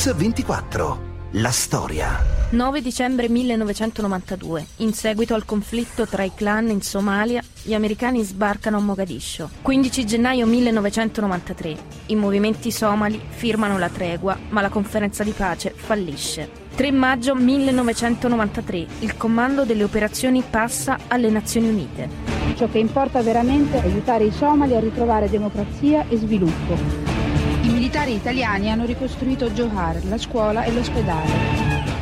Mix 24. La storia. 9 dicembre 1992. In seguito al conflitto tra i clan in Somalia, gli americani sbarcano a Mogadiscio. 15 gennaio 1993. I movimenti somali firmano la tregua, ma la conferenza di pace fallisce. 3 maggio 1993. Il comando delle operazioni passa alle Nazioni Unite. Ciò che importa veramente è aiutare i somali a ritrovare democrazia e sviluppo. Militari italiani hanno ricostruito Johar, la scuola e l'ospedale.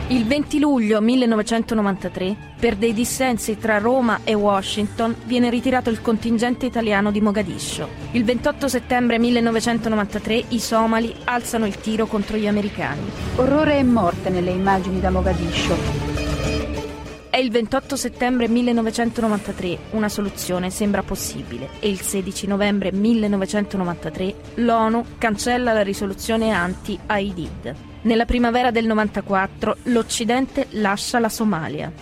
Il 20 luglio 1993, per dei dissensi tra Roma e Washington, viene ritirato il contingente italiano di Mogadiscio. Il 28 settembre 1993 i somali alzano il tiro contro gli americani. Orrore e morte nelle immagini da Mogadiscio. È il 28 settembre 1993, una soluzione sembra possibile e il 16 novembre 1993 l'ONU cancella la risoluzione anti-AIDID. Nella primavera del 94 l'Occidente lascia la Somalia.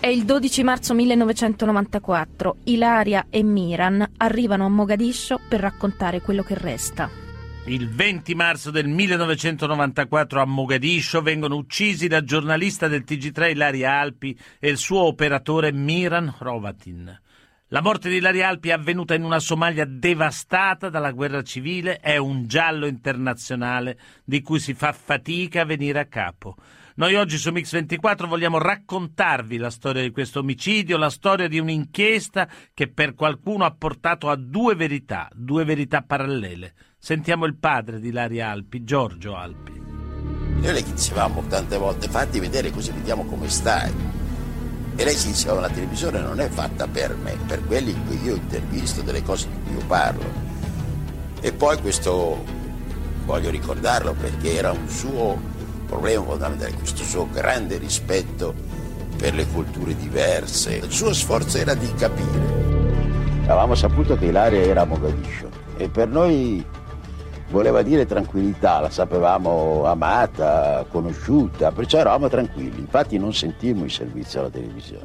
È il 12 marzo 1994, Ilaria e Miran arrivano a Mogadiscio per raccontare quello che resta. Il 20 marzo del 1994 a Mogadiscio vengono uccisi la giornalista del TG3 Ilaria Alpi e il suo operatore Miran Hrovatin. La morte di Ilaria Alpi è avvenuta in una Somalia devastata dalla guerra civile, è un giallo internazionale di cui si fa fatica a venire a capo. Noi oggi su Mix24 vogliamo raccontarvi la storia di questo omicidio, la storia di un'inchiesta che per qualcuno ha portato a due verità, due verità parallele. Sentiamo il padre di Ilaria Alpi, Giorgio Alpi. Noi le dicevamo tante volte fatti vedere così vediamo come stai. E lei si diceva la televisione non è fatta per me, per quelli in cui io intervisto, delle cose di cui io parlo. E poi questo, voglio ricordarlo perché era un suo problema fondamentale, questo suo grande rispetto per le culture diverse. Il suo sforzo era di capire. Avevamo saputo che Ilaria era a Mogadiscio e per noi voleva dire tranquillità, la sapevamo amata, conosciuta, perciò eravamo tranquilli, infatti non sentimmo il servizio alla televisione.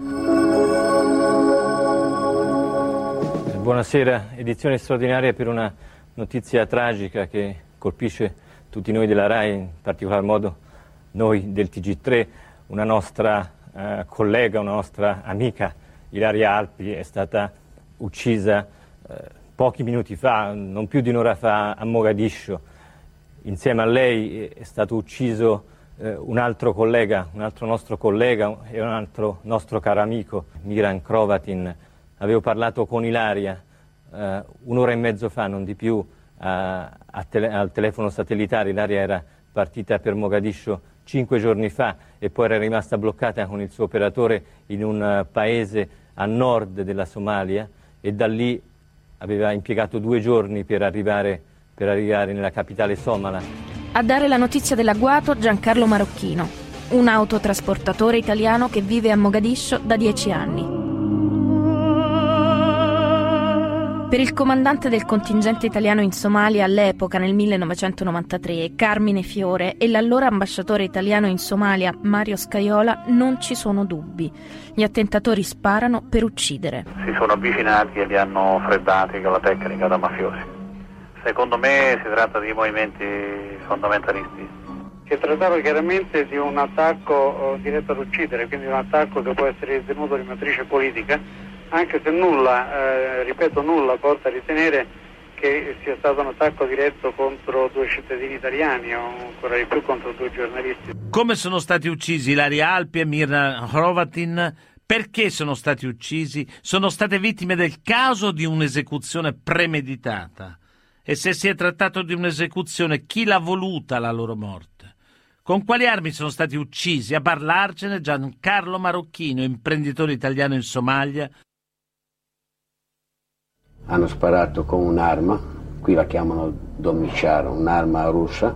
Buonasera, edizione straordinaria per una notizia tragica che colpisce tutti noi della RAI, in particolar modo noi del TG3, una nostra eh, collega, una nostra amica, Ilaria Alpi, è stata uccisa eh, pochi minuti fa, non più di un'ora fa, a Mogadiscio. Insieme a lei è stato ucciso eh, un altro collega, un altro nostro collega e un altro nostro caro amico, Miran Krovatin. Avevo parlato con Ilaria eh, un'ora e mezzo fa, non di più, tele- al telefono satellitare. Ilaria era partita per Mogadiscio cinque giorni fa e poi era rimasta bloccata con il suo operatore in un eh, paese a nord della Somalia e da lì aveva impiegato due giorni per arrivare, per arrivare nella capitale somala. A dare la notizia dell'agguato Giancarlo Marocchino, un autotrasportatore italiano che vive a Mogadiscio da dieci anni. Per il comandante del contingente italiano in Somalia all'epoca, nel 1993, Carmine Fiore, e l'allora ambasciatore italiano in Somalia, Mario Scaiola, non ci sono dubbi. Gli attentatori sparano per uccidere. Si sono avvicinati e li hanno freddati con la tecnica da mafiosi. Secondo me si tratta di movimenti fondamentalisti. Si trattava chiaramente di un attacco eh, diretto ad uccidere, quindi un attacco che può essere ritenuto di matrice politica anche se nulla, eh, ripeto nulla, porta a ritenere che sia stato un attacco diretto contro due cittadini italiani o ancora di più contro due giornalisti. Come sono stati uccisi Ilaria Alpi e Mirna Hrovatin? Perché sono stati uccisi? Sono state vittime del caso di un'esecuzione premeditata? E se si è trattato di un'esecuzione, chi l'ha voluta la loro morte? Con quali armi sono stati uccisi? A parlarcene Giancarlo Marocchino, imprenditore italiano in Somalia, hanno sparato con un'arma, qui la chiamano domiciaro, un'arma russa,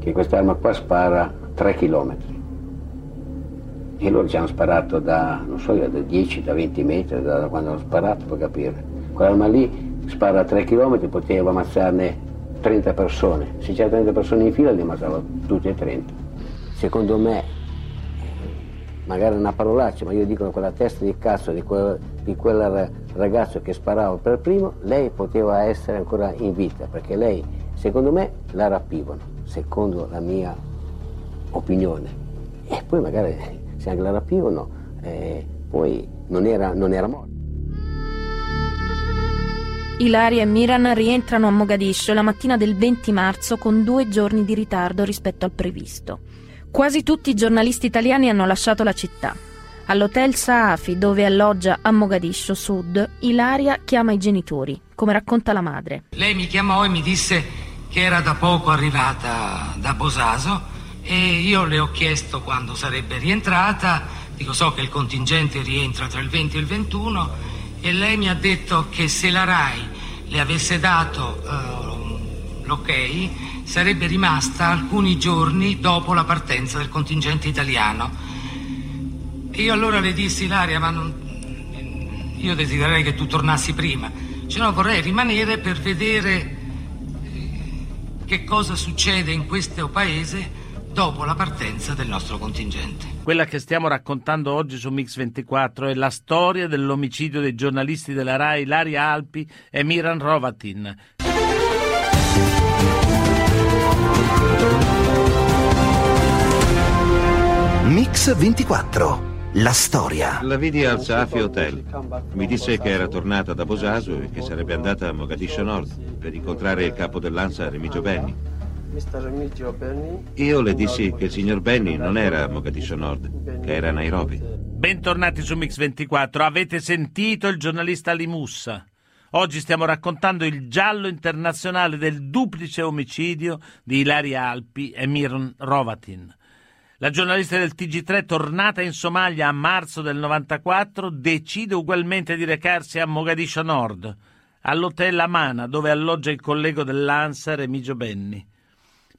che quest'arma qua spara 3 km. E loro ci hanno sparato da, non so, da 10, da 20 metri, da, quando hanno sparato, per capire. Quell'arma lì spara a 3 km, poteva ammazzarne 30 persone. Se c'erano 30 persone in fila, li ammazzava tutti e 30. Secondo me, magari una parolaccia, ma io dico quella testa di cazzo di quel, di quel ragazzo che sparava per primo, lei poteva essere ancora in vita, perché lei, secondo me, la rapivano, secondo la mia opinione. E poi magari se anche la rapivano, eh, poi non era, non era morto. Ilaria e Miran rientrano a Mogadiscio la mattina del 20 marzo con due giorni di ritardo rispetto al previsto. Quasi tutti i giornalisti italiani hanno lasciato la città. All'hotel Saafi, dove alloggia a Mogadiscio Sud, Ilaria chiama i genitori, come racconta la madre. Lei mi chiamò e mi disse che era da poco arrivata da Bosaso e io le ho chiesto quando sarebbe rientrata, dico so che il contingente rientra tra il 20 e il 21 e lei mi ha detto che se la RAI le avesse dato uh, l'ok sarebbe rimasta alcuni giorni dopo la partenza del contingente italiano. Io allora le dissi, Ilaria, ma non... io desidererei che tu tornassi prima, se no vorrei rimanere per vedere che cosa succede in questo paese dopo la partenza del nostro contingente. Quella che stiamo raccontando oggi su Mix24 è la storia dell'omicidio dei giornalisti della RAI Laria Alpi e Miran Rovatin. Mix24 la storia. La vidi al Safi Hotel. Mi disse che era tornata da Bosaso e che sarebbe andata a Mogadiscio Nord per incontrare il capo dell'ANSA Remigio Benni. Io le dissi che il signor Benny non era a Mogadiscio Nord, che era a Nairobi. Bentornati su Mix24. Avete sentito il giornalista Ali Mussa? Oggi stiamo raccontando il giallo internazionale del duplice omicidio di Ilaria Alpi e Miron Rovatin. La giornalista del TG3, tornata in Somalia a marzo del 94, decide ugualmente di recarsi a Mogadiscio Nord, all'hotel Amana, dove alloggia il collego dell'ANSA Remigio Benni.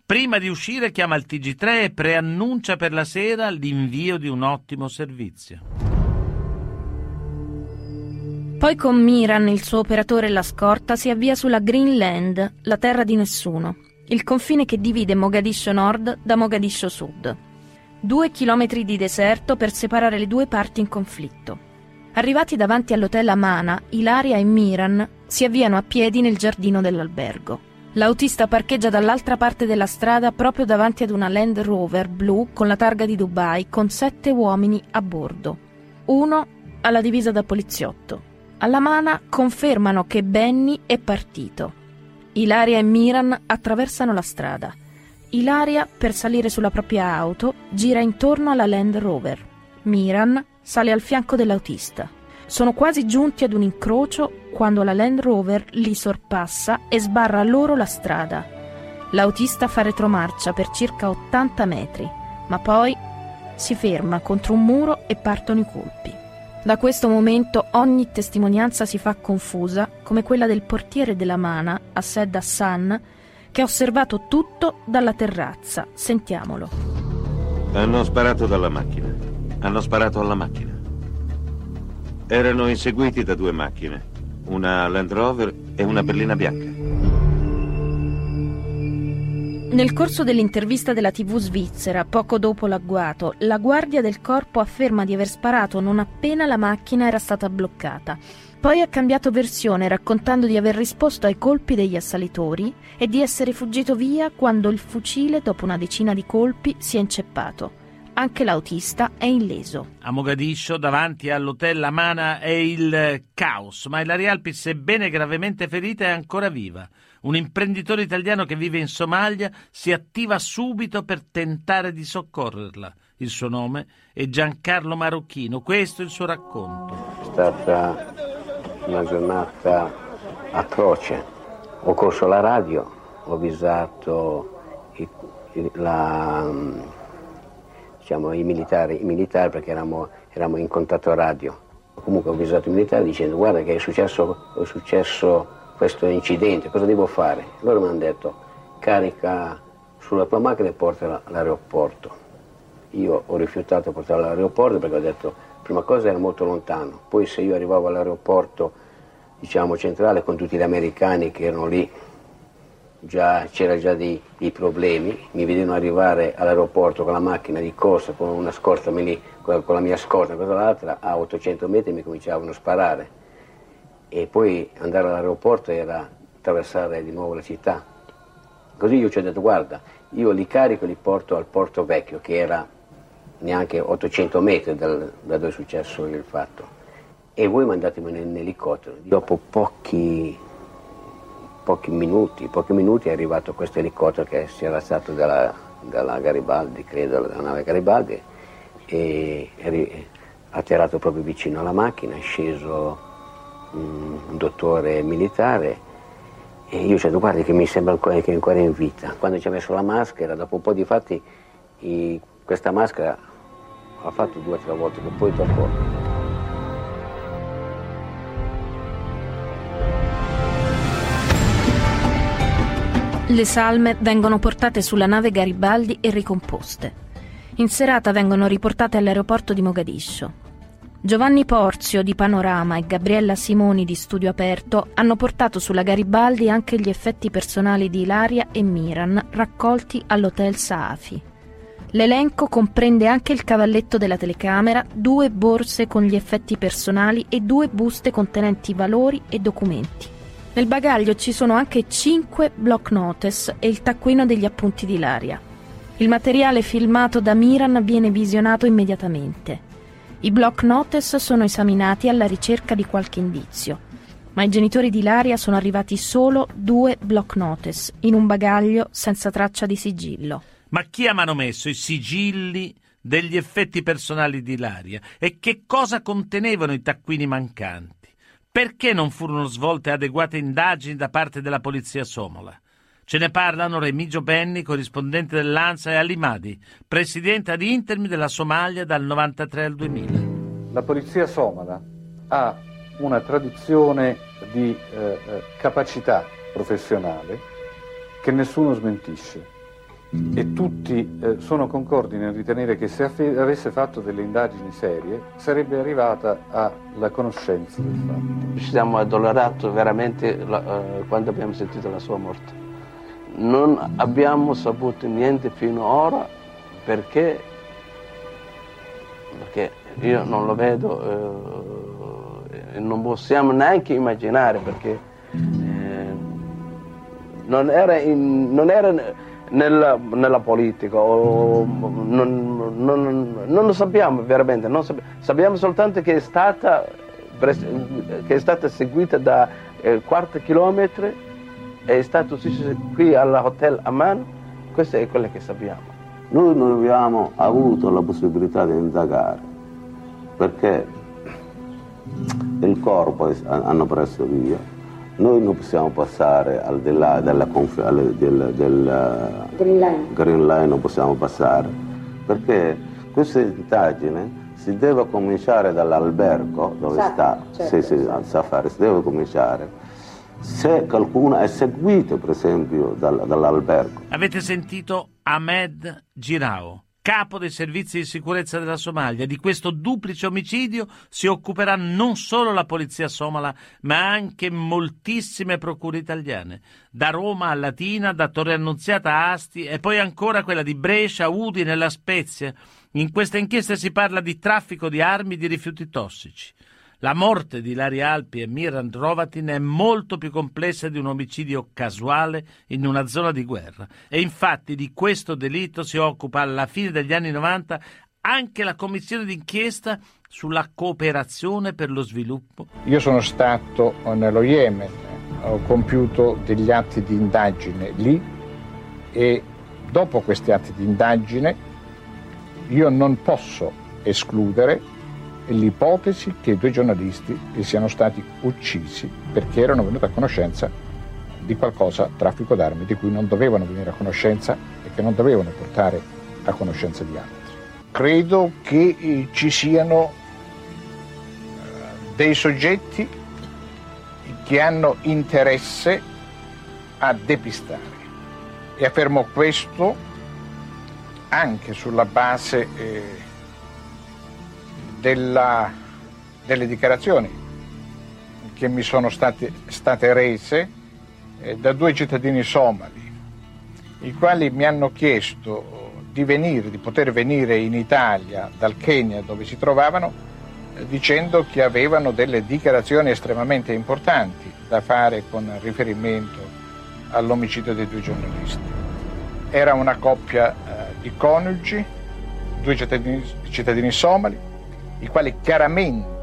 Prima di uscire chiama il TG3 e preannuncia per la sera l'invio di un ottimo servizio. Poi con Miran, il suo operatore e la scorta, si avvia sulla Greenland, la terra di nessuno, il confine che divide Mogadiscio Nord da Mogadiscio Sud. Due chilometri di deserto per separare le due parti in conflitto. Arrivati davanti all'hotel Amana, Ilaria e Miran si avviano a piedi nel giardino dell'albergo. L'autista parcheggia dall'altra parte della strada proprio davanti ad una Land Rover blu con la targa di Dubai con sette uomini a bordo. Uno ha la divisa da poliziotto. Alla Mana confermano che Benny è partito. Ilaria e Miran attraversano la strada. Ilaria, per salire sulla propria auto, gira intorno alla Land Rover. Miran sale al fianco dell'autista. Sono quasi giunti ad un incrocio quando la Land Rover li sorpassa e sbarra loro la strada. L'autista fa retromarcia per circa 80 metri, ma poi si ferma contro un muro e partono i colpi. Da questo momento ogni testimonianza si fa confusa, come quella del portiere della Mana, Assed Hassan, che ha osservato tutto dalla terrazza. Sentiamolo. Hanno sparato dalla macchina. Hanno sparato alla macchina. Erano inseguiti da due macchine una Land Rover e una berlina bianca. Nel corso dell'intervista della TV svizzera, poco dopo l'agguato, la guardia del corpo afferma di aver sparato non appena la macchina era stata bloccata. Poi ha cambiato versione raccontando di aver risposto ai colpi degli assalitori e di essere fuggito via quando il fucile, dopo una decina di colpi, si è inceppato. Anche l'autista è illeso. A Mogadiscio, davanti all'hotel Amana, è il caos, ma Ilaria Alpi, sebbene gravemente ferita, è ancora viva. Un imprenditore italiano che vive in Somalia si attiva subito per tentare di soccorrerla. Il suo nome è Giancarlo Marocchino, questo è il suo racconto. È stata una giornata atroce. Ho corso la radio, ho avvisato la diciamo, i, militari, i militari perché eravamo, eravamo, in contatto radio. Comunque ho avvisato i militari dicendo guarda che è successo, è successo questo incidente, cosa devo fare? Loro mi hanno detto carica sulla tua macchina e portala all'aeroporto. Io ho rifiutato di portarla all'aeroporto perché ho detto prima cosa era molto lontano, poi se io arrivavo all'aeroporto diciamo centrale con tutti gli americani che erano lì già, c'era già dei, dei, problemi, mi vedevano arrivare all'aeroporto con la macchina di corsa, con una scorta, con la mia scorta, cosa l'altra, a 800 metri mi cominciavano a sparare. E poi andare all'aeroporto era attraversare di nuovo la città. Così io ci ho detto, guarda, io li carico e li porto al Porto Vecchio, che era neanche 800 metri dal, da dove è successo il fatto. E voi mandatemi in elicottero. Dopo pochi, pochi minuti, pochi minuti è arrivato questo elicottero che si era alzato dalla, dalla Garibaldi, credo, dalla nave Garibaldi, e è atterrato proprio vicino alla macchina, è sceso un dottore militare e io ho detto guardi che mi sembra che è ancora in vita. Quando ci ha messo la maschera, dopo un po' di fatti, i, questa maschera ha fatto due o tre volte che poi dopo... Le salme vengono portate sulla nave Garibaldi e ricomposte. In serata vengono riportate all'aeroporto di Mogadiscio. Giovanni Porzio di Panorama e Gabriella Simoni di Studio Aperto hanno portato sulla Garibaldi anche gli effetti personali di Ilaria e Miran raccolti all'Hotel Saafi. L'elenco comprende anche il cavalletto della telecamera, due borse con gli effetti personali e due buste contenenti valori e documenti. Nel bagaglio ci sono anche cinque block notes e il taccuino degli appunti di Ilaria. Il materiale filmato da Miran viene visionato immediatamente. I block notes sono esaminati alla ricerca di qualche indizio, ma ai genitori di Ilaria sono arrivati solo due block notes in un bagaglio senza traccia di sigillo. Ma chi ha manomesso i sigilli degli effetti personali di Ilaria e che cosa contenevano i taccuini mancanti? Perché non furono svolte adeguate indagini da parte della polizia somola? Ce ne parlano Remigio Benni, corrispondente dell'ANSA, e Ali Madi, presidente ad interim della Somalia dal 1993 al 2000. La polizia somala ha una tradizione di eh, eh, capacità professionale che nessuno smentisce e tutti eh, sono concordi nel ritenere che se avesse fatto delle indagini serie sarebbe arrivata alla conoscenza del fatto. Ci siamo addolorati veramente la, eh, quando abbiamo sentito la sua morte non abbiamo saputo niente fino ad ora perché, perché io non lo vedo eh, non possiamo neanche immaginare perché eh, non era, in, non era nella, nella, politica, o, non, non, non, lo sappiamo veramente, sappiamo, sappiamo soltanto che è stata, che è stata seguita da eh, 4 chilometri è stato qui all'Hotel Amman, questo è quello che sappiamo. Noi non abbiamo avuto la possibilità di indagare perché il corpo hanno preso via, noi non possiamo passare al di là della del, del, del Green, Line. Green Line, non possiamo passare perché questa indagine si deve cominciare dall'albergo dove Sa, sta, certo, al safari, si deve cominciare se qualcuno è seguito per esempio dal, dall'albergo. Avete sentito Ahmed Girao, capo dei servizi di sicurezza della Somalia. Di questo duplice omicidio si occuperà non solo la polizia somala, ma anche moltissime procure italiane, da Roma a Latina, da Torre Annunziata a Asti e poi ancora quella di Brescia, Udine e La Spezia. In questa inchiesta si parla di traffico di armi e di rifiuti tossici. La morte di Ilaria Alpi e Miran Rovatin è molto più complessa di un omicidio casuale in una zona di guerra e infatti di questo delitto si occupa alla fine degli anni 90 anche la commissione d'inchiesta sulla cooperazione per lo sviluppo. Io sono stato nello Yemen, ho compiuto degli atti di indagine lì e dopo questi atti di indagine io non posso escludere l'ipotesi che due giornalisti siano stati uccisi perché erano venuti a conoscenza di qualcosa, traffico d'armi, di cui non dovevano venire a conoscenza e che non dovevano portare a conoscenza di altri. Credo che eh, ci siano eh, dei soggetti che hanno interesse a depistare e affermo questo anche sulla base eh, della, delle dichiarazioni che mi sono state, state rese eh, da due cittadini somali, i quali mi hanno chiesto di venire, di poter venire in Italia dal Kenya dove si trovavano, eh, dicendo che avevano delle dichiarazioni estremamente importanti da fare con riferimento all'omicidio dei due giornalisti. Era una coppia eh, di coniugi, due cittadini, cittadini somali, i quali chiaramente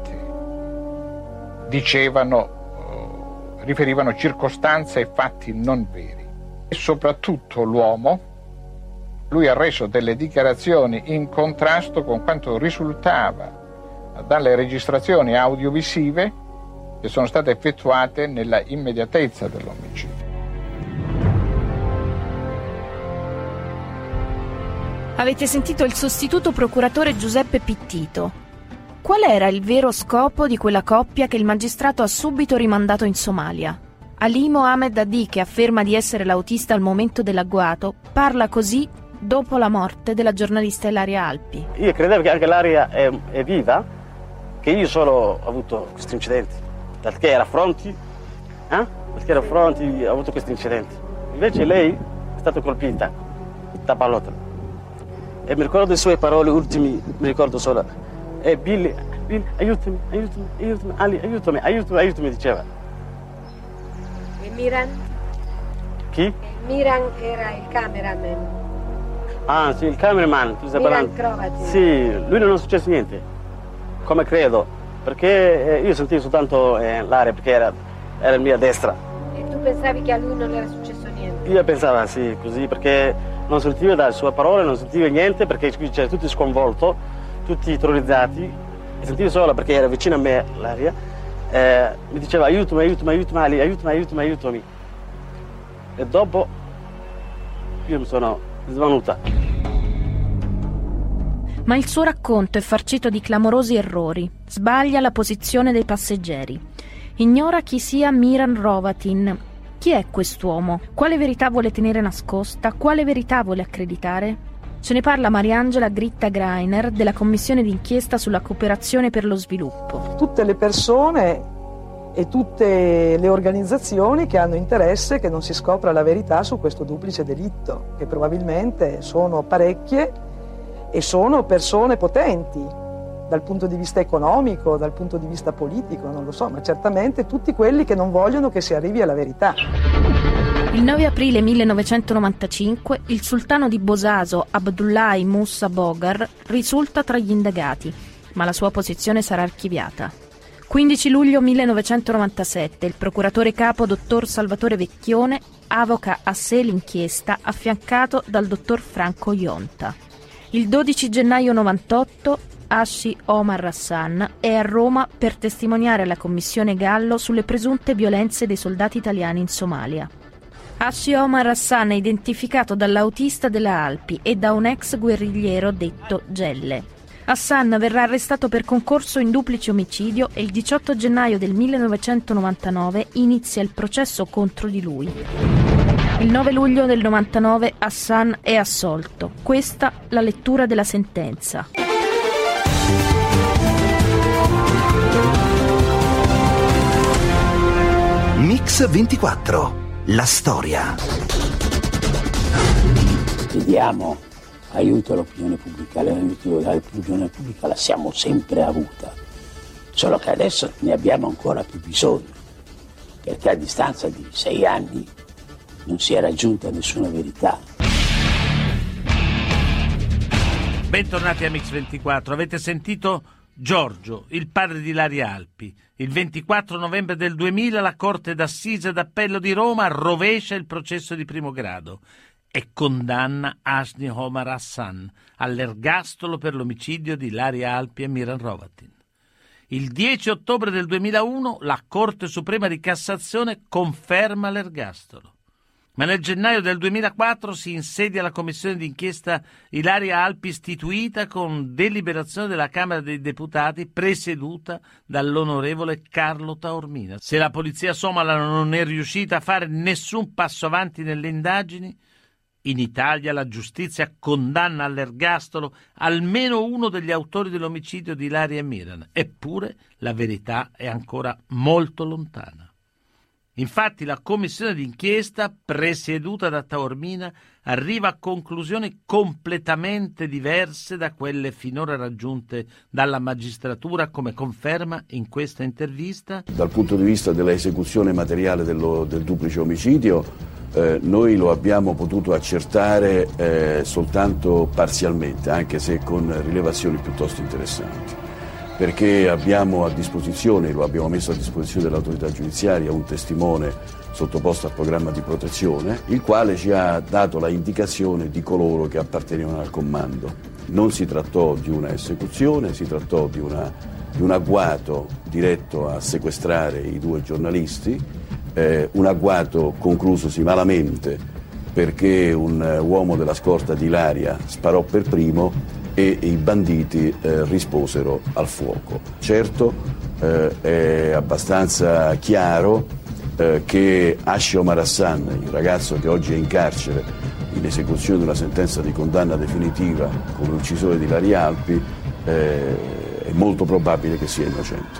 dicevano, eh, riferivano circostanze e fatti non veri. E soprattutto l'uomo, lui ha reso delle dichiarazioni in contrasto con quanto risultava dalle registrazioni audiovisive che sono state effettuate nella immediatezza dell'omicidio. Avete sentito il sostituto procuratore Giuseppe Pittito. Qual era il vero scopo di quella coppia che il magistrato ha subito rimandato in Somalia? Ali Mohamed Adi, che afferma di essere l'autista al momento dell'agguato, parla così dopo la morte della giornalista Ilaria Alpi. Io credevo che anche l'aria è, è viva, che io solo ho avuto questi incidenti, perché era fronti, eh? perché era fronti ho avuto questi incidenti. Invece lei è stata colpita da pallottola. E mi ricordo le sue parole ultime, mi ricordo solo, e Billy, Billy, aiutami, aiutami, aiutami, Ali, aiutami, aiutami, aiutami, diceva. E Miran? Chi? Miran era il cameraman. Ah, sì, il cameraman, tu stai Miran parlando? Crovatin. Sì, lui non è successo niente, come credo, perché eh, io sentivo soltanto eh, l'aria, perché era, era mia destra. E tu pensavi che a lui non era successo niente? Io pensavo sì, così, perché non sentivo dalle sue parole, non sentivo niente, perché c'era tutti sconvolto, tutti terrorizzati, e sentivo solo perché era vicino a me l'aria, eh, mi diceva aiutami, aiutami, aiutami, Ali, aiutami, aiutami, aiutami. E dopo io mi sono svanuta. Ma il suo racconto è farcito di clamorosi errori. Sbaglia la posizione dei passeggeri. Ignora chi sia Miran Rovatin. Chi è quest'uomo? Quale verità vuole tenere nascosta? Quale verità vuole accreditare? Ce ne parla Mariangela Gritta Greiner della Commissione d'inchiesta sulla cooperazione per lo sviluppo. tutte le persone e tutte le organizzazioni che hanno interesse che non si scopra la verità su questo duplice delitto, che probabilmente sono parecchie e sono persone potenti dal punto di vista economico, dal punto di vista politico, non lo so, ma certamente tutti quelli che non vogliono che si arrivi alla verità. Il 9 aprile 1995 il sultano di Bosaso, Abdullahi Musa Bogar, risulta tra gli indagati, ma la sua posizione sarà archiviata. 15 luglio 1997 il procuratore capo dottor Salvatore Vecchione avoca a sé l'inchiesta affiancato dal dottor Franco Ionta. Il 12 gennaio 98 Ashi Omar Hassan è a Roma per testimoniare alla commissione Gallo sulle presunte violenze dei soldati italiani in Somalia. Ashi Omar Hassan è identificato dall'autista della Alpi e da un ex guerrigliero detto Gelle. Hassan verrà arrestato per concorso in duplice omicidio e il 18 gennaio del 1999 inizia il processo contro di lui. Il 9 luglio del 99 Hassan è assolto. Questa la lettura della sentenza. Mix 24. La storia. chiediamo aiuto all'opinione pubblica, l'aiuto all'opinione pubblica la siamo sempre avuta, solo che adesso ne abbiamo ancora più bisogno, perché a distanza di sei anni non si è raggiunta nessuna verità. Bentornati a Mix24. Avete sentito Giorgio, il padre di Laria Alpi. Il 24 novembre del 2000 la Corte d'Assise d'Appello di Roma rovescia il processo di primo grado e condanna Asni Omar Hassan all'ergastolo per l'omicidio di Laria Alpi e Miran Rovatin. Il 10 ottobre del 2001 la Corte Suprema di Cassazione conferma l'ergastolo. Ma nel gennaio del 2004 si insedia la commissione d'inchiesta Ilaria Alpi istituita con deliberazione della Camera dei Deputati presieduta dall'onorevole Carlo Taormina. Se la polizia somala non è riuscita a fare nessun passo avanti nelle indagini, in Italia la giustizia condanna all'ergastolo almeno uno degli autori dell'omicidio di Ilaria Miran. Eppure la verità è ancora molto lontana. Infatti la commissione d'inchiesta, presieduta da Taormina, arriva a conclusioni completamente diverse da quelle finora raggiunte dalla magistratura, come conferma in questa intervista. Dal punto di vista dell'esecuzione materiale dello- del duplice omicidio, eh, noi lo abbiamo potuto accertare eh, soltanto parzialmente, anche se con rilevazioni piuttosto interessanti, perché abbiamo a disposizione, lo abbiamo messo a disposizione dell'autorità giudiziaria, un testimone sottoposto al programma di protezione, il quale ci ha dato la indicazione di coloro che appartenevano al comando. Non si trattò di una esecuzione, si trattò di, una, di un agguato diretto a sequestrare i due giornalisti, eh, un agguato conclusosi malamente perché un uh, uomo della scorta di Ilaria sparò per primo e i banditi eh, risposero al fuoco. Certo eh, è abbastanza chiaro eh, che Ashi Omar Hassan, il ragazzo che oggi è in carcere in esecuzione di una sentenza di condanna definitiva come uccisore di Ilaria Alpi, eh, è molto probabile che sia innocente.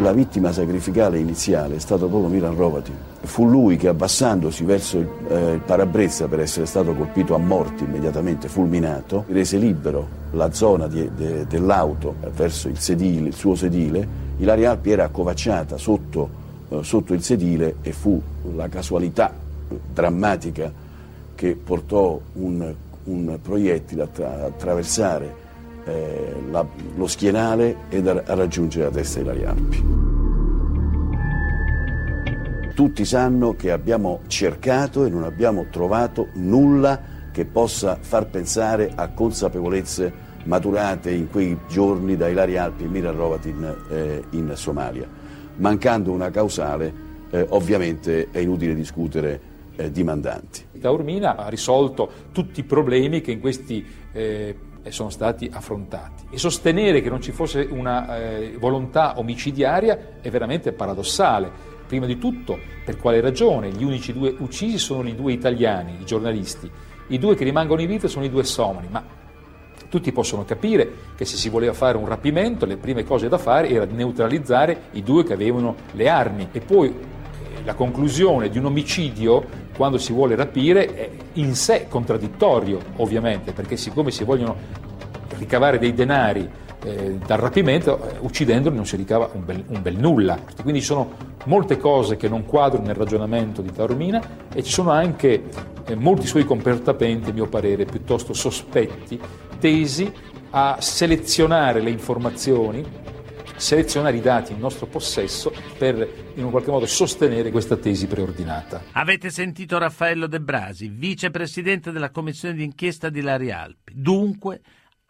La vittima sacrificale iniziale è stato proprio Miran Rovati. Fu lui che abbassandosi verso il, eh, il parabrezza per essere stato colpito a morte immediatamente, fulminato, rese libero la zona di, de, dell'auto verso il, sedile, il suo sedile. Ilaria Alpi era accovacciata sotto, eh, sotto il sedile e fu la casualità drammatica che portò un, un proiettile a, tra, attraversare eh, la, lo schienale ed a, a raggiungere la testa di Lariampi. Tutti sanno che abbiamo cercato e non abbiamo trovato nulla che possa far pensare a consapevolezze maturate in quei giorni da Ilaria Alpi e Mira Rovatin eh, in Somalia. Mancando una causale, eh, ovviamente è inutile discutere eh, di mandanti. Taormina ha risolto tutti i problemi che in questi eh, sono stati affrontati. E sostenere che non ci fosse una eh, volontà omicidiaria è veramente paradossale. Prima di tutto, per quale ragione? Gli unici due uccisi sono i due italiani, i giornalisti. I due che rimangono in vita sono i due somali, ma tutti possono capire che se si voleva fare un rapimento, le prime cose da fare era neutralizzare i due che avevano le armi e poi eh, la conclusione di un omicidio quando si vuole rapire è in sé contraddittorio, ovviamente, perché siccome si vogliono ricavare dei denari eh, dal rapimento, eh, uccidendoli non si ricava un bel, un bel, nulla. Quindi ci sono molte cose che non quadrano nel ragionamento di Taormina e ci sono anche eh, molti suoi comportamenti, a mio parere, piuttosto sospetti, tesi a selezionare le informazioni selezionare i dati in nostro possesso per in un qualche modo sostenere questa tesi preordinata. Avete sentito Raffaello De Brasi, vicepresidente della commissione d'inchiesta di Lari Alpi. Dunque,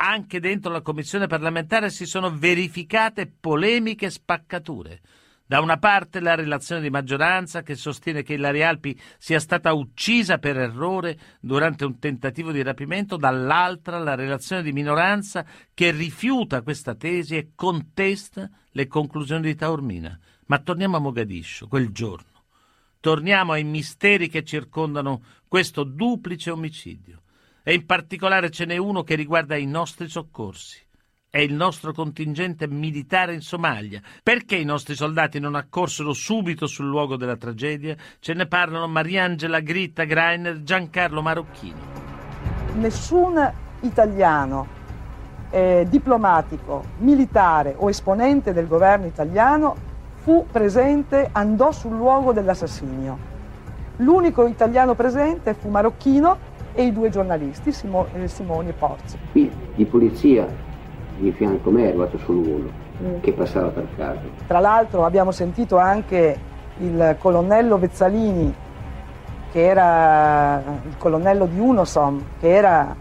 anche dentro la commissione parlamentare si sono verificate polemiche e spaccature. Da una parte la relazione di maggioranza che sostiene che Ilaria Alpi sia stata uccisa per errore durante un tentativo di rapimento, dall'altra la relazione di minoranza che rifiuta questa tesi e contesta le conclusioni di Taormina. Ma torniamo a Mogadiscio, quel giorno. Torniamo ai misteri che circondano questo duplice omicidio. E in particolare ce n'è uno che riguarda i nostri soccorsi è il nostro contingente militare in Somalia. Perché i nostri soldati non accorsero subito sul luogo della tragedia? Ce ne parlano Mariangela Gritta Greiner Giancarlo Marocchini. Nessun italiano eh, diplomatico, militare o esponente del governo italiano fu presente, andò sul luogo dell'assassinio. L'unico italiano presente fu Marocchino e i due giornalisti, Simo, eh, Simoni e Pozzi. Qui di polizia di fianco a me è arrivato solo uno mm. che passava per caso. Tra l'altro abbiamo sentito anche il colonnello Vezzalini, che era il colonnello di Unosom, che era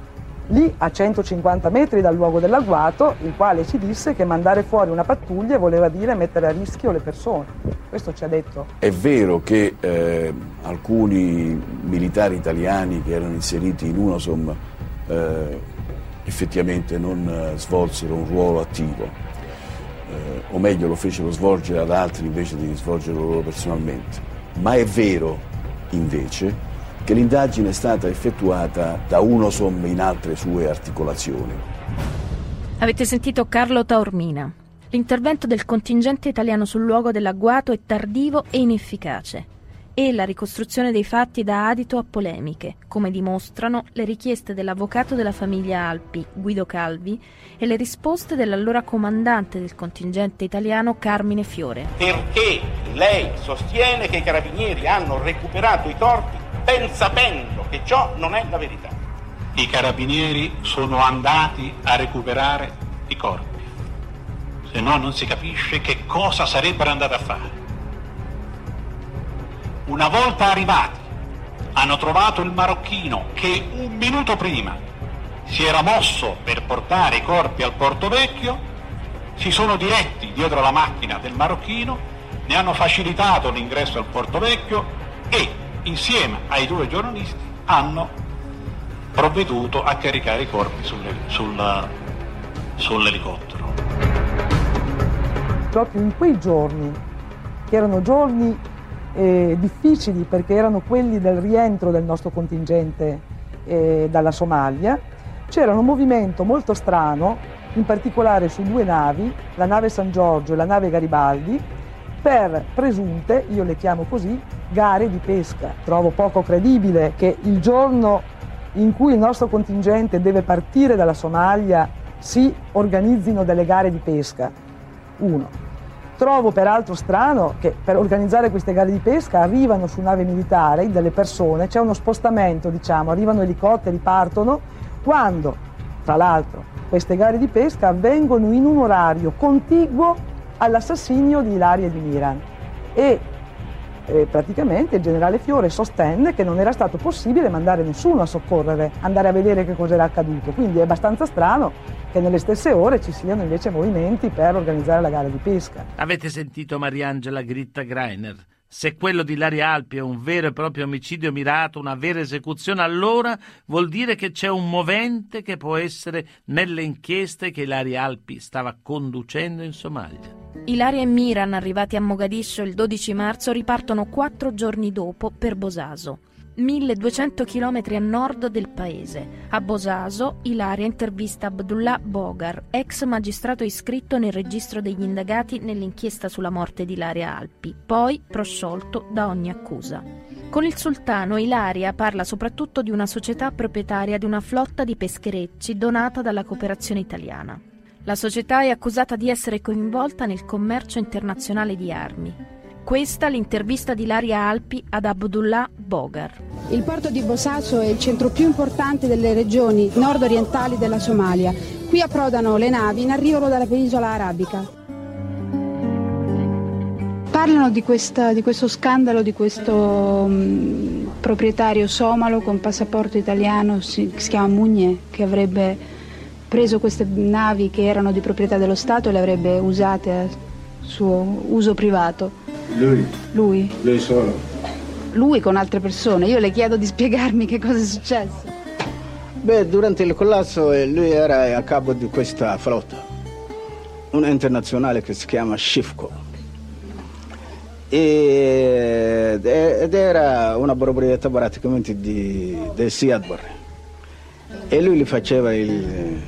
lì a 150 metri dal luogo dell'agguato, il quale ci disse che mandare fuori una pattuglia voleva dire mettere a rischio le persone. Questo ci ha detto. È vero che eh, alcuni militari italiani che erano inseriti in Unosom eh, effettivamente non eh, svolsero un ruolo attivo, eh, o meglio lo fecero svolgere ad altri invece di svolgerlo loro personalmente. Ma è vero invece che l'indagine è stata effettuata da Unosom in altre sue articolazioni. Avete sentito Carlo Taormina. L'intervento del contingente italiano sul luogo dell'agguato è tardivo e inefficace. e la ricostruzione dei fatti dà adito a polemiche, come dimostrano le richieste dell'avvocato della famiglia Alpi, Guido Calvi, e le risposte dell'allora comandante del contingente italiano Carmine Fiore. Perché lei sostiene che i carabinieri hanno recuperato i corpi ben sapendo che ciò non è la verità. I carabinieri sono andati a recuperare i corpi, se no non si capisce che cosa sarebbero andati a fare. Una volta arrivati, hanno trovato il marocchino che un minuto prima si era mosso per portare i corpi al Porto Vecchio, si sono diretti dietro la macchina del marocchino, ne hanno facilitato l'ingresso al Porto Vecchio e insieme ai due giornalisti hanno provveduto a caricare i corpi sulle, sulla, sull'elicottero. Proprio in quei giorni, che erano giorni eh, difficili perché erano quelli del rientro del nostro contingente eh, dalla Somalia, c'era un movimento molto strano, in particolare su due navi, la nave San Giorgio e la nave Garibaldi, per presunte, io le chiamo così, gare di pesca. Trovo poco credibile che il giorno in cui il nostro contingente deve partire dalla Somalia si organizzino delle gare di pesca. Uno. Trovo peraltro strano che per organizzare queste gare di pesca arrivano su nave militare delle persone, c'è uno spostamento, diciamo, arrivano elicotteri, partono, quando, tra l'altro, queste gare di pesca avvengono in un orario contiguo all'assassinio di Ilaria e di Miran. E eh, praticamente il generale Fiore sostenne che non era stato possibile mandare nessuno a soccorrere, andare a vedere che cosa era accaduto. Quindi è abbastanza strano che nelle stesse ore ci siano invece movimenti per organizzare la gara di pesca. Avete sentito Mariangela Gritta Greiner? Se quello di Laria Alpi è un vero e proprio omicidio mirato, una vera esecuzione, allora vuol dire che c'è un movente che può essere nelle inchieste che Laria Alpi stava conducendo in Somalia. Ilaria e Miran, arrivati a Mogadiscio il 12 marzo, ripartono quattro giorni dopo per Bosaso. 1200 km a nord del paese. A Bosaso, Ilaria intervista Abdullah Bogar, ex magistrato iscritto nel registro degli indagati nell'inchiesta sulla morte di Ilaria Alpi, poi prosciolto da ogni accusa. Con il sultano Ilaria parla soprattutto di una società proprietaria di una flotta di pescherecci donata dalla cooperazione italiana. La società è accusata di essere coinvolta nel commercio internazionale di armi. Questa l'intervista di Laria Alpi ad Abdullah Bogar. Il porto di Bosaso è il centro più importante delle regioni nord-orientali della Somalia. Qui approdano le navi in arrivo dalla penisola arabica. Parlano di, questa, di questo scandalo, di questo um, proprietario somalo con passaporto italiano, si, si chiama Mugne, che avrebbe preso queste navi che erano di proprietà dello Stato e le avrebbe usate a suo uso privato. Lui? Lui? Lui solo. Lui con altre persone. Io le chiedo di spiegarmi che cosa è successo. Beh, durante il collasso eh, lui era a capo di questa flotta, una internazionale che si chiama Shifco. E, ed era una proprietà praticamente di, del Siad E lui gli faceva il,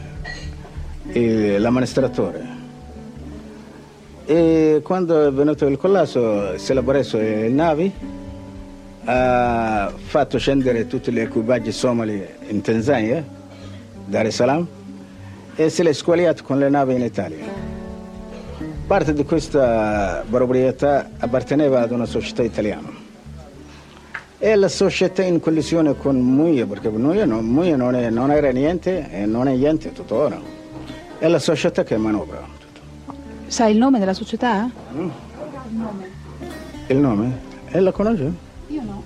il, l'amministratore. E quando è venuto il collasso si è preso le navi, ha fatto scendere tutti gli equipaggi somali in Tanzania, Dar es Salaam, e se l'è squaliato con le navi in Italia. Parte di questa proprietà apparteneva ad una società italiana. E la società in collisione con Muia, perché Muia, non, non, non, era niente e non è niente tuttora. È la società che manovra. Sai il nome della società? Mm. Il nome. Il nome? E la conosce? Io no.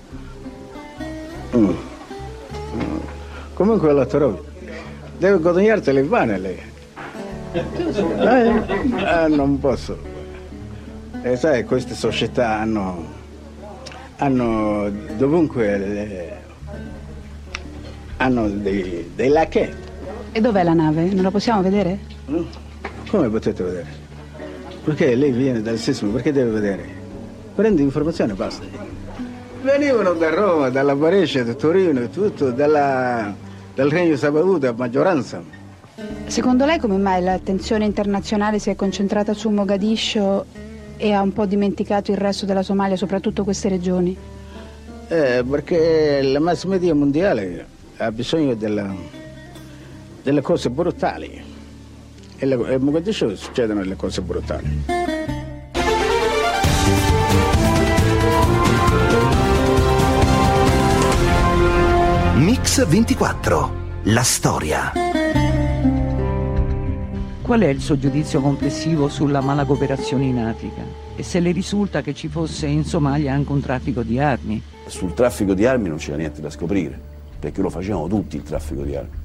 Mm. Mm. Comunque la trovi. Deve guadagnarti le pane lei. Eh, eh, non posso. E sai, queste società hanno, hanno dovunque le, hanno dei, dei lacche. E dov'è la nave? Non la possiamo vedere? Mm. Come potete vedere? Perché lei viene dal sisma, perché deve vedere? Prendi informazione e basta. Venivano da Roma, dalla Brescia, da Torino e tutto, dalla, dal Regno Sabaduta, a maggioranza. Secondo lei come mai l'attenzione internazionale si è concentrata su Mogadiscio e ha un po' dimenticato il resto della Somalia, soprattutto queste regioni? Eh, perché la mass media mondiale ha bisogno della, delle cose brutali e a Mogadiscio succedono le cose brutali. Mix 24. La storia. Qual è il suo giudizio complessivo sulla mala cooperazione in Africa? E se le risulta che ci fosse in Somalia anche un traffico di armi? Sul traffico di armi non c'era niente da scoprire, perché lo facevano tutti il traffico di armi,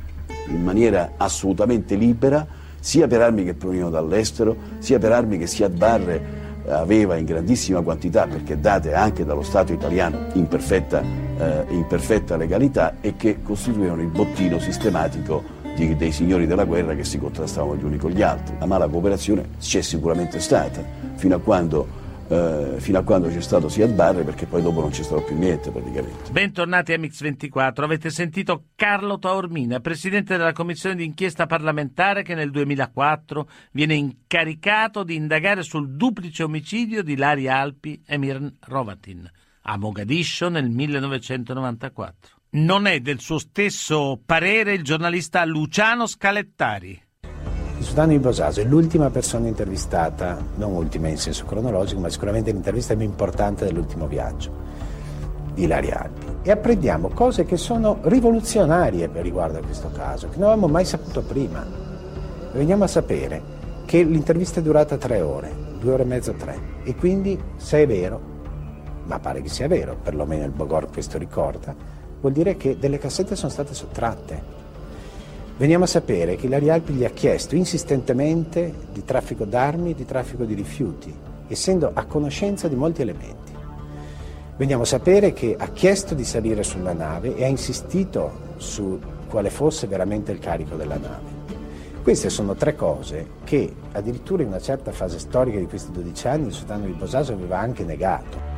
in maniera assolutamente libera, sia per armi che provenivano dall'estero, sia per armi che Siad Barre aveva in grandissima quantità, perché date anche dallo Stato italiano in perfetta, eh, in perfetta legalità e che costituivano il bottino sistematico di, dei signori della guerra che si contrastavano gli uni con gli altri. La mala cooperazione c'è sicuramente stata, fino a quando eh, fino a quando c'è stato Siad Barre perché poi dopo non c'è stato più niente praticamente. Bentornati a Mix24, avete sentito Carlo Taormina, presidente della commissione d'inchiesta parlamentare che nel 2004 viene incaricato di indagare sul duplice omicidio di Lari Alpi e Miran Rovatin a Mogadiscio nel 1994. Non è del suo stesso parere il giornalista Luciano Scalettari. Il sultano di Bosaso è l'ultima persona intervistata, non ultima in senso cronologico, ma sicuramente l'intervista più importante dell'ultimo viaggio di Ilaria Alpi. E apprendiamo cose che sono rivoluzionarie per riguardo a questo caso, che non avevamo mai saputo prima. E veniamo a sapere che l'intervista è durata tre ore, due ore e mezzo, tre. E quindi, se è vero, ma pare che sia vero, perlomeno il Bogor questo ricorda, vuol dire che delle cassette sono state sottratte Veniamo a sapere che Ilaria Alpi gli ha chiesto insistentemente di traffico d'armi e di traffico di rifiuti, essendo a conoscenza di molti elementi. Veniamo a sapere che ha chiesto di salire sulla nave e ha insistito su quale fosse veramente il carico della nave. Queste sono tre cose che addirittura in una certa fase storica di questi 12 anni il sultano di Bosaso aveva anche negato.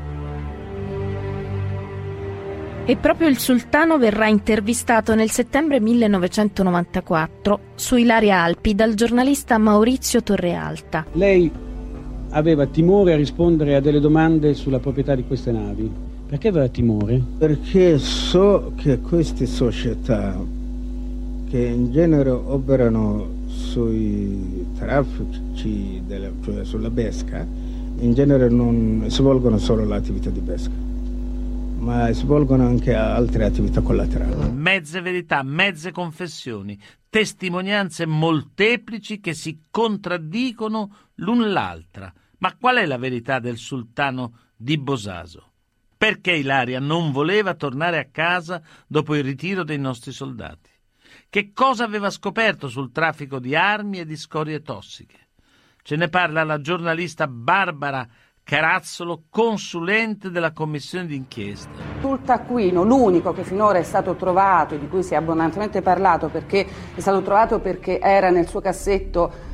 E proprio il sultano verrà intervistato nel settembre 1994 su Ilaria Alpi dal giornalista Maurizio Torrealta. Lei aveva timore a rispondere a delle domande sulla proprietà di queste navi. Perché aveva timore? Perché so che queste società che in genere operano sui traffici, della, cioè sulla pesca, in genere non svolgono solo l'attività di pesca ma svolgono anche altre attività collaterali. Mezze verità, mezze confessioni, testimonianze molteplici che si contraddicono l'un l'altra. Ma qual è la verità del sultano di Bosaso? Perché Ilaria non voleva tornare a casa dopo il ritiro dei nostri soldati? Che cosa aveva scoperto sul traffico di armi e di scorie tossiche? Ce ne parla la giornalista Barbara Carazzolo, consulente della commissione d'inchiesta. Sul taccuino, l'unico che finora è stato trovato, di cui si è abbondantemente parlato perché è stato trovato perché era nel suo cassetto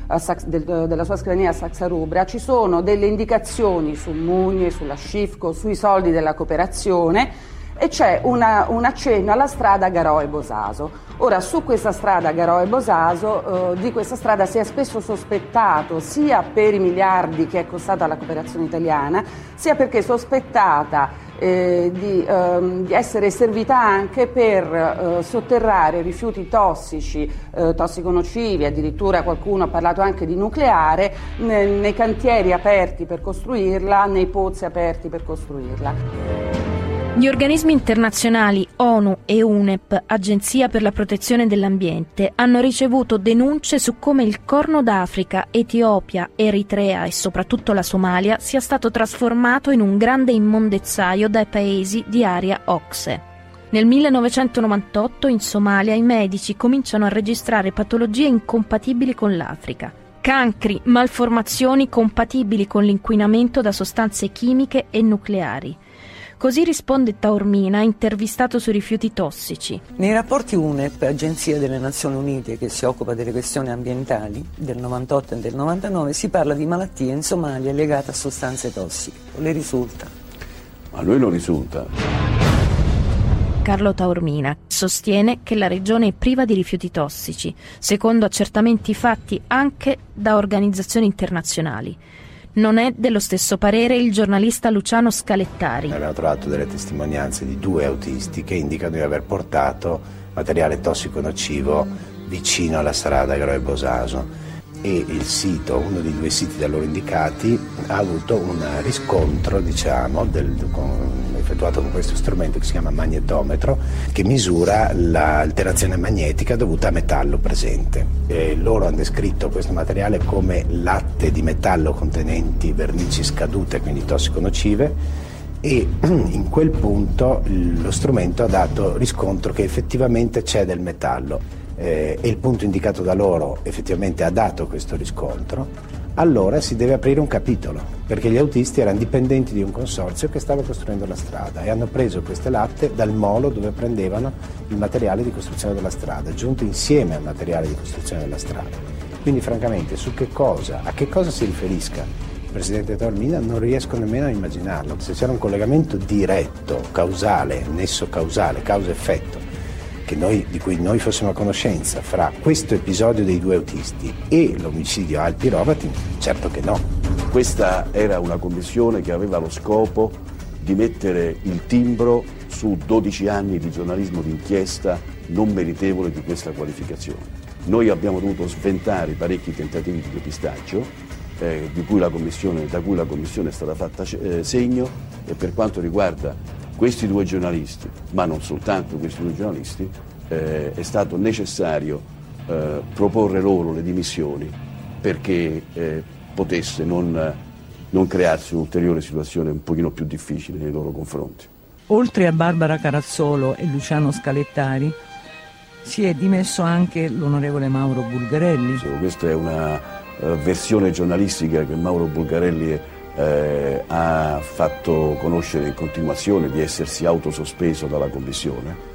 della sua scrivania a Saxarubra, ci sono delle indicazioni su Mugne, sulla Scifco, sui soldi della cooperazione e c'è una, un accenno alla strada Garoe-Bosaso. Ora, su questa strada Garoe-Bosaso, eh, di questa strada si è spesso sospettato sia per i miliardi che è costata la cooperazione italiana, sia perché sospettata eh, di, ehm, di, essere servita anche per eh, sotterrare rifiuti tossici, eh, tossiconocivi, addirittura qualcuno ha parlato anche di nucleare, nei, nei cantieri aperti per costruirla, nei pozzi aperti per costruirla. Gli organismi internazionali ONU e UNEP, Agenzia per la protezione dell'ambiente, hanno ricevuto denunce su come il Corno d'Africa, Etiopia, Eritrea e soprattutto la Somalia sia stato trasformato in un grande immondezzaio dai paesi di area OXE. Nel 1998 in Somalia i medici cominciano a registrare patologie incompatibili con l'Africa. Cancri, malformazioni compatibili con l'inquinamento da sostanze chimiche e nucleari. Così risponde Taormina, intervistato sui rifiuti tossici. Nei rapporti UNEP, Agenzia delle Nazioni Unite che si occupa delle questioni ambientali, del 98 e del 99, si parla di malattie in Somalia legate a sostanze tossiche. Le risulta? A noi non risulta. Carlo Taormina sostiene che la regione è priva di rifiuti tossici, secondo accertamenti fatti anche da organizzazioni internazionali. Non è dello stesso parere il giornalista Luciano Scalettari. Abbiamo trovato delle testimonianze di due autisti che indicano di aver portato materiale tossico nocivo vicino alla strada Groe Bosaso e il sito, uno dei due siti da loro indicati, ha avuto un riscontro diciamo, del, con, effettuato con questo strumento che si chiama magnetometro che misura l'alterazione magnetica dovuta a metallo presente. E loro hanno descritto questo materiale come latte di metallo contenenti vernici scadute, quindi tossico nocive e in quel punto lo strumento ha dato riscontro che effettivamente c'è del metallo eh, e il punto indicato da loro effettivamente ha dato questo riscontro, allora si deve aprire un capitolo, perché gli autisti erano dipendenti di un consorzio che stava costruendo la strada e hanno preso queste latte dal molo dove prendevano il materiale di costruzione della strada, giunto insieme al materiale di costruzione della strada. Quindi francamente su che cosa, a che cosa si riferisca il Presidente Taormina non riesco nemmeno a immaginarlo. Se c'era un collegamento diretto, causale, nesso causale, causa-effetto, noi, di cui noi fossimo a conoscenza fra questo episodio dei due autisti e l'omicidio Alpi Rovatin? Certo che no. Questa era una commissione che aveva lo scopo di mettere il timbro su 12 anni di giornalismo d'inchiesta non meritevole di questa qualificazione. Noi abbiamo dovuto sventare parecchi tentativi di depistaggio eh, cui da cui la Commissione è stata fatta eh, segno e per quanto riguarda questi due giornalisti, ma non soltanto questi due giornalisti, eh, è stato necessario eh, proporre loro le dimissioni perché eh, potesse non, non crearsi un'ulteriore situazione un pochino più difficile nei loro confronti. Oltre a Barbara Carazzolo e Luciano Scalettari, si è dimesso anche l'onorevole Mauro Bulgarelli. Questa è una uh, versione giornalistica che Mauro Bulgarelli è eh, ha fatto conoscere in continuazione di essersi autosospeso dalla Commissione.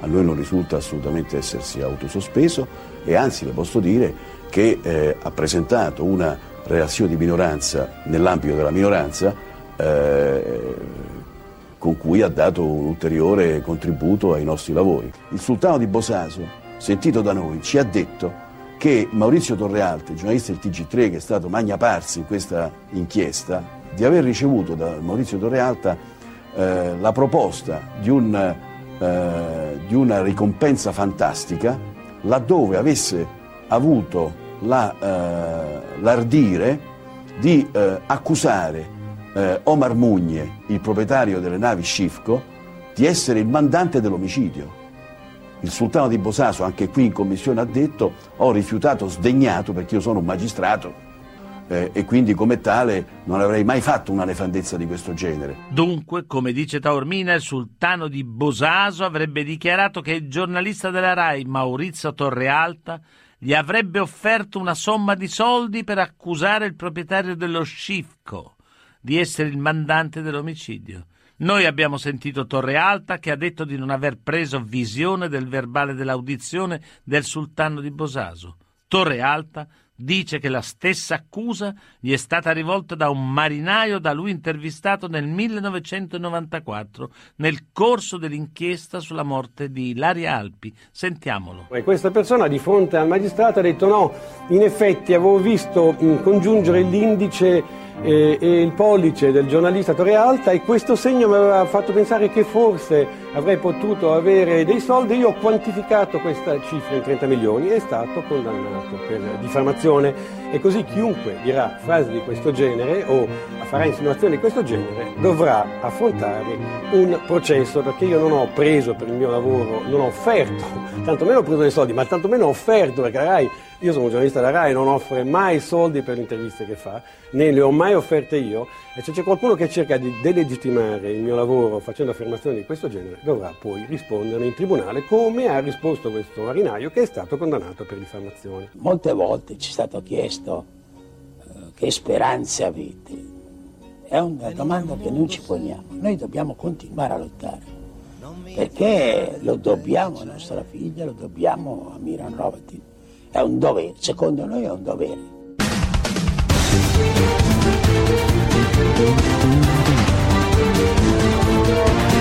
A noi non risulta assolutamente essersi autosospeso e anzi le posso dire che eh, ha presentato una relazione di minoranza nell'ambito della minoranza eh, con cui ha dato un ulteriore contributo ai nostri lavori. Il sultano di Bosaso, sentito da noi, ci ha detto che Maurizio Torrealti, giornalista del TG3 che è stato magna parsi in questa inchiesta, di aver ricevuto da Maurizio Torrealta eh, la proposta di, un, eh, di, una ricompensa fantastica laddove avesse avuto la, eh, l'ardire di eh, accusare eh, Omar Mugne, il proprietario delle navi Scifco, di essere il mandante dell'omicidio. Il sultano di Bosaso, anche qui in commissione, ha detto ho rifiutato, sdegnato, perché io sono un magistrato eh, e quindi come tale non avrei mai fatto una nefandezza di questo genere. Dunque, come dice Taormina, il sultano di Bosaso avrebbe dichiarato che il giornalista della RAI, Maurizio Torrealta, gli avrebbe offerto una somma di soldi per accusare il proprietario dello Scifco di essere il mandante dell'omicidio. Noi abbiamo sentito Torre Alta che ha detto di non aver preso visione del verbale dell'audizione del sultano di Bosaso. Torre Alta dice che la stessa accusa gli è stata rivolta da un marinaio da lui intervistato nel 1994 nel corso dell'inchiesta sulla morte di Ilaria Alpi. Sentiamolo. E questa persona di fronte al magistrato ha detto no, in effetti avevo visto congiungere l'indice e, e, il pollice del giornalista Torre Alta e questo segno mi aveva fatto pensare che forse avrei potuto avere dei soldi. Io ho quantificato questa cifra in 30 milioni e è stato condannato per diffamazione. E così chiunque dirà frasi di questo genere o farà insinuazioni di questo genere dovrà affrontare un processo perché io non ho preso per il mio lavoro, non ho offerto, tantomeno ho preso dei soldi, ma tantomeno ho offerto perché RAI io sono un giornalista della RAI, non offre mai soldi per le interviste che fa, né le ho mai offerte io, e se c'è qualcuno che cerca di delegittimare il mio lavoro facendo affermazioni di questo genere, dovrà poi rispondere in tribunale come ha risposto questo marinaio che è stato condannato per diffamazione. Molte volte ci è stato chiesto uh, che speranze avete. È una domanda che noi ci poniamo. Noi dobbiamo continuare a lottare perché lo dobbiamo a nostra figlia, lo dobbiamo a Miran Rovatin è un dovere, secondo noi è un dovere. Thank you.